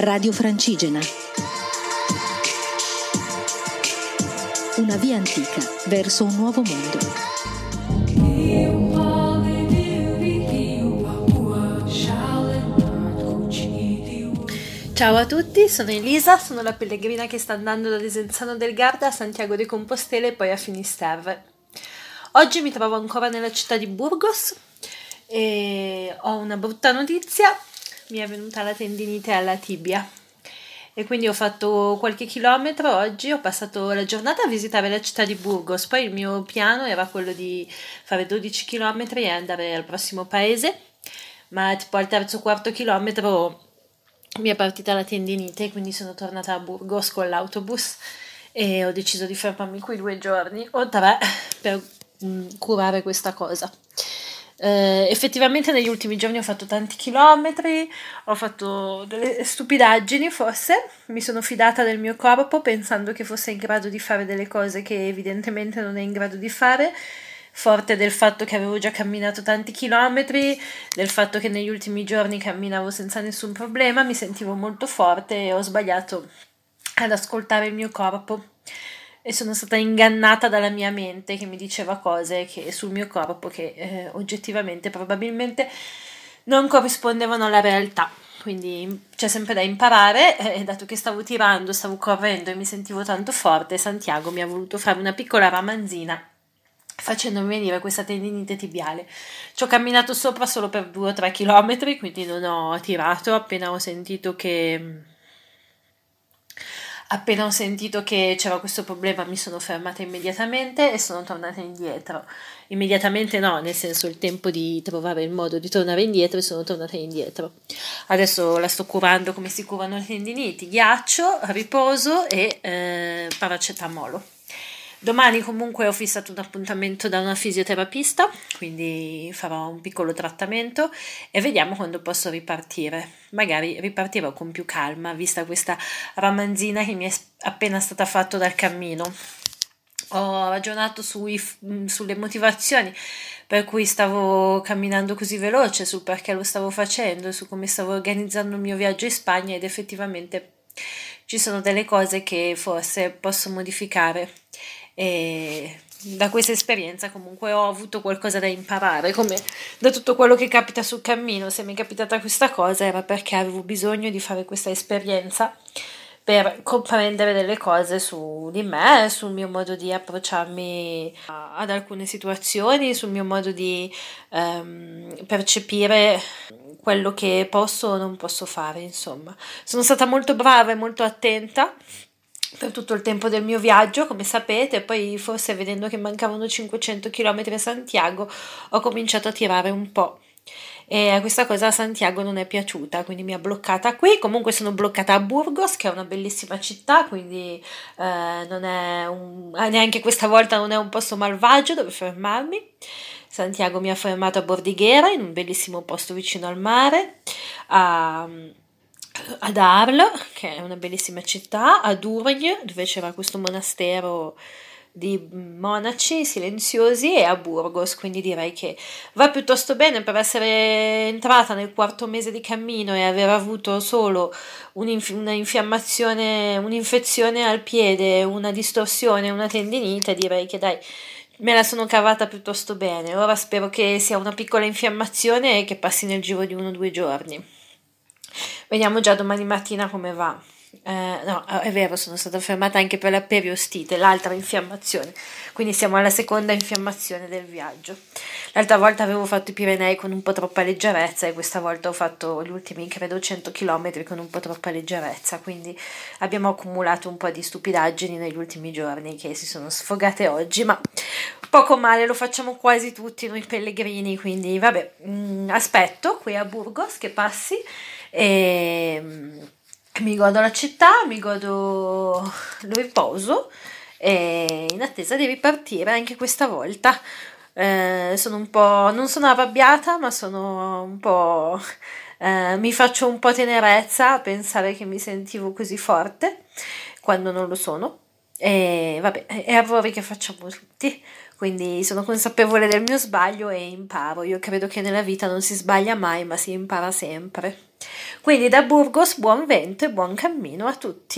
Radio Francigena. Una via antica verso un nuovo mondo. Ciao a tutti, sono Elisa, sono la pellegrina che sta andando da Desenzano del Garda a Santiago de Compostela e poi a Finisterre. Oggi mi trovo ancora nella città di Burgos e ho una brutta notizia, mi è venuta la tendinite alla tibia. E quindi ho fatto qualche chilometro oggi, ho passato la giornata a visitare la città di Burgos, poi il mio piano era quello di fare 12 km e andare al prossimo paese, ma tipo al terzo quarto chilometro mi è partita la tendinite, quindi sono tornata a Burgos con l'autobus e ho deciso di fermarmi qui due giorni o tre per mh, curare questa cosa. Eh, effettivamente negli ultimi giorni ho fatto tanti chilometri, ho fatto delle stupidaggini forse, mi sono fidata del mio corpo pensando che fosse in grado di fare delle cose che evidentemente non è in grado di fare, forte del fatto che avevo già camminato tanti chilometri, del fatto che negli ultimi giorni camminavo senza nessun problema, mi sentivo molto forte e ho sbagliato ad ascoltare il mio corpo e sono stata ingannata dalla mia mente che mi diceva cose che, sul mio corpo che eh, oggettivamente probabilmente non corrispondevano alla realtà. Quindi c'è sempre da imparare e dato che stavo tirando, stavo correndo e mi sentivo tanto forte, Santiago mi ha voluto fare una piccola ramanzina facendomi venire questa tendinite tibiale. Ci ho camminato sopra solo per 2 o 3 km, quindi non ho tirato appena ho sentito che Appena ho sentito che c'era questo problema mi sono fermata immediatamente e sono tornata indietro. Immediatamente no, nel senso il tempo di trovare il modo di tornare indietro e sono tornata indietro. Adesso la sto curando come si curano le tendiniti, ghiaccio, riposo e eh, paracetamolo. Domani comunque ho fissato un appuntamento da una fisioterapista, quindi farò un piccolo trattamento e vediamo quando posso ripartire. Magari ripartirò con più calma, vista questa ramanzina che mi è appena stata fatta dal cammino. Ho ragionato sui, sulle motivazioni per cui stavo camminando così veloce, sul perché lo stavo facendo, su come stavo organizzando il mio viaggio in Spagna ed effettivamente ci sono delle cose che forse posso modificare e da questa esperienza comunque ho avuto qualcosa da imparare, come da tutto quello che capita sul cammino, se mi è capitata questa cosa era perché avevo bisogno di fare questa esperienza per comprendere delle cose su di me, sul mio modo di approcciarmi ad alcune situazioni, sul mio modo di um, percepire quello che posso o non posso fare, insomma. Sono stata molto brava e molto attenta per tutto il tempo del mio viaggio, come sapete, poi forse vedendo che mancavano 500 km a Santiago ho cominciato a tirare un po'. E questa cosa a Santiago non è piaciuta, quindi mi ha bloccata qui. Comunque sono bloccata a Burgos, che è una bellissima città, quindi eh, non è un, neanche questa volta non è un posto malvagio dove fermarmi. Santiago mi ha fermato a Bordighera, in un bellissimo posto vicino al mare. A, ad Arles, che è una bellissima città, a Durgne, dove c'era questo monastero di monaci silenziosi, e a Burgos, quindi direi che va piuttosto bene per essere entrata nel quarto mese di cammino e aver avuto solo un'inf- una infiammazione, un'infezione al piede, una distorsione, una tendinite, direi che dai me la sono cavata piuttosto bene. Ora spero che sia una piccola infiammazione e che passi nel giro di uno o due giorni. Vediamo già domani mattina come va. Eh, no, è vero, sono stata fermata anche per la periostite, l'altra infiammazione. Quindi siamo alla seconda infiammazione del viaggio. L'altra volta avevo fatto i Pirenei con un po' troppa leggerezza e questa volta ho fatto gli ultimi, credo, 100 km con un po' troppa leggerezza. Quindi abbiamo accumulato un po' di stupidaggini negli ultimi giorni che si sono sfogate oggi, ma poco male, lo facciamo quasi tutti noi pellegrini. Quindi vabbè, mh, mm, aspetto qui a Burgos che passi e mm, mi godo la città, mi godo il riposo e in attesa di ripartire anche questa volta. Eh, sono un po', non sono arrabbiata, ma sono un po', eh, mi faccio un po' tenerezza a pensare che mi sentivo così forte quando non lo sono. E vabbè, è errori che facciamo tutti. Quindi sono consapevole del mio sbaglio e imparo. Io credo che nella vita non si sbaglia mai, ma si impara sempre. Quindi da Burgos buon vento e buon cammino a tutti.